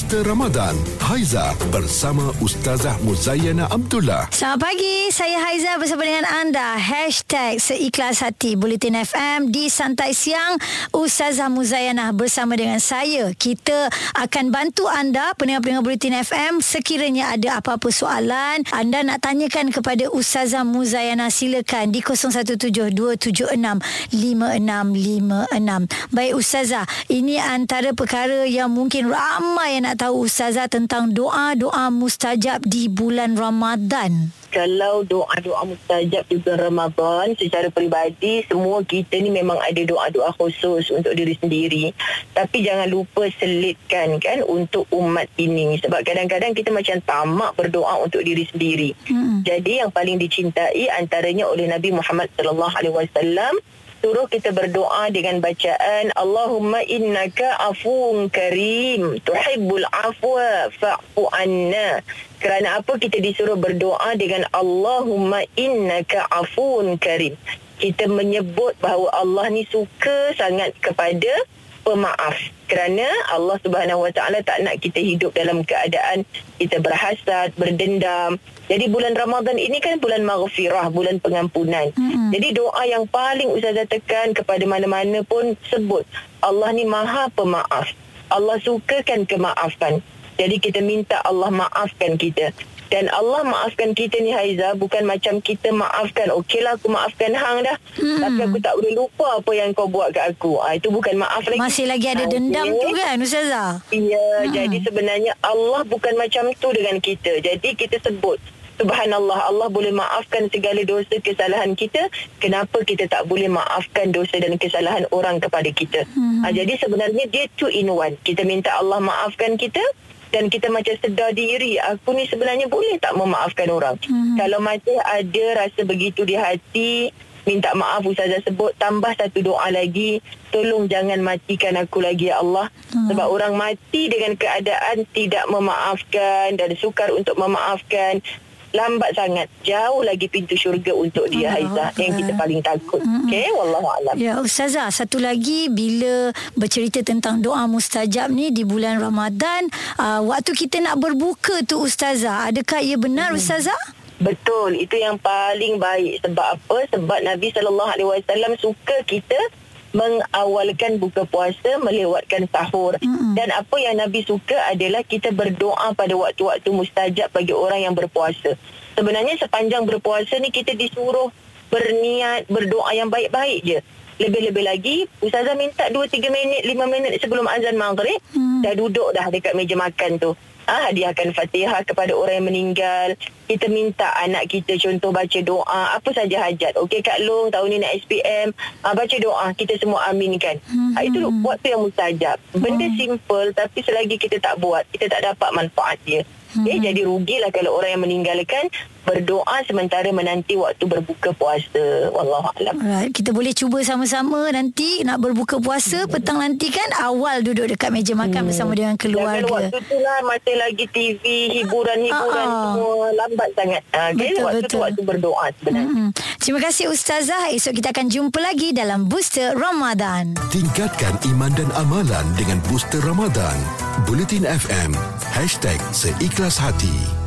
Booster Ramadan. Haiza bersama Ustazah Muzayana Abdullah. Selamat pagi, saya Haiza bersama dengan anda. Hashtag Seikhlas Hati Bulletin FM di Santai Siang. Ustazah Muzayana bersama dengan saya. Kita akan bantu anda, pendengar-pendengar Bulletin FM. Sekiranya ada apa-apa soalan, anda nak tanyakan kepada Ustazah Muzayana, silakan di 0172765656. Baik Ustazah, ini antara perkara yang mungkin ramai yang nak tahu Ustazah tentang doa-doa mustajab di bulan Ramadan. Kalau doa-doa mustajab di bulan Ramadan secara peribadi semua kita ni memang ada doa-doa khusus untuk diri sendiri. Tapi jangan lupa selitkan kan untuk umat ini sebab kadang-kadang kita macam tamak berdoa untuk diri sendiri. Hmm. Jadi yang paling dicintai antaranya oleh Nabi Muhammad sallallahu alaihi wasallam suruh kita berdoa dengan bacaan Allahumma innaka afuun karim tuhibbul afwa fa'fu anna. Kerana apa kita disuruh berdoa dengan Allahumma innaka afuun karim. Kita menyebut bahawa Allah ni suka sangat kepada pemaaf kerana Allah Subhanahu Wa Taala tak nak kita hidup dalam keadaan kita berhasad, berdendam. Jadi bulan Ramadan ini kan bulan maghfirah, bulan pengampunan. Hmm. Jadi doa yang paling ustazah tekan kepada mana-mana pun sebut Allah ni Maha Pemaaf. Allah sukakan kemaafan. Jadi kita minta Allah maafkan kita. Dan Allah maafkan kita ni Haiza bukan macam kita maafkan. Okeylah aku maafkan hang dah. Hmm. Tapi aku tak boleh lupa apa yang kau buat kat aku. Ah itu bukan maaf lagi. Masih lagi ada dendam okay. tu kan Ustazah? Iya, hmm. jadi sebenarnya Allah bukan macam tu dengan kita. Jadi kita sebut Subhanallah Allah boleh maafkan segala dosa kesalahan kita kenapa kita tak boleh maafkan dosa dan kesalahan orang kepada kita hmm. ha, jadi sebenarnya dia two in one kita minta Allah maafkan kita dan kita macam sedar diri aku ni sebenarnya boleh tak memaafkan orang hmm. kalau masih ada rasa begitu di hati minta maaf Ustazah sebut tambah satu doa lagi tolong jangan matikan aku lagi ya Allah hmm. sebab orang mati dengan keadaan tidak memaafkan dan sukar untuk memaafkan lambat sangat. Jauh lagi pintu syurga untuk dia Haiza yang kita paling takut. Mm-hmm. okey wallahu alam. Ya ustazah satu lagi bila bercerita tentang doa mustajab ni di bulan Ramadan uh, waktu kita nak berbuka tu ustazah adakah ia benar mm-hmm. ustazah? Betul itu yang paling baik. Sebab apa? Sebab Nabi sallallahu alaihi wasallam suka kita mengawalkan buka puasa melewatkan sahur mm-hmm. dan apa yang Nabi suka adalah kita berdoa pada waktu-waktu mustajab bagi orang yang berpuasa sebenarnya sepanjang berpuasa ni kita disuruh berniat berdoa yang baik-baik je lebih-lebih lagi Ustazah minta 2-3 minit 5 minit sebelum azan maghrib mm. dah duduk dah dekat meja makan tu ah, hadiahkan fatihah kepada orang yang meninggal. Kita minta anak kita contoh baca doa. Apa saja hajat. Okey Kak Long tahun ni nak SPM. Ah, baca doa. Kita semua aminkan. Hmm. Ah, itu waktu yang mustajab. Benda hmm. simple tapi selagi kita tak buat, kita tak dapat manfaat dia. Hmm. Okay, jadi rugilah kalau orang yang meninggalkan berdoa sementara menanti waktu berbuka puasa. Wallahualam. Right. Kita boleh cuba sama-sama nanti nak berbuka puasa hmm. petang nanti kan awal duduk dekat meja makan hmm. bersama dengan keluarga. Jangan waktu tu lah masih lagi TV, hiburan-hiburan uh-uh. semua lambat sangat. Uh, okay, betul, waktu betul. tu waktu berdoa sebenarnya. Hmm. Terima kasih Ustazah. Esok kita akan jumpa lagi dalam Booster Ramadan. Tingkatkan iman dan amalan dengan Booster Ramadan. Bulletin FM. Hashtag Seikhlas Hati.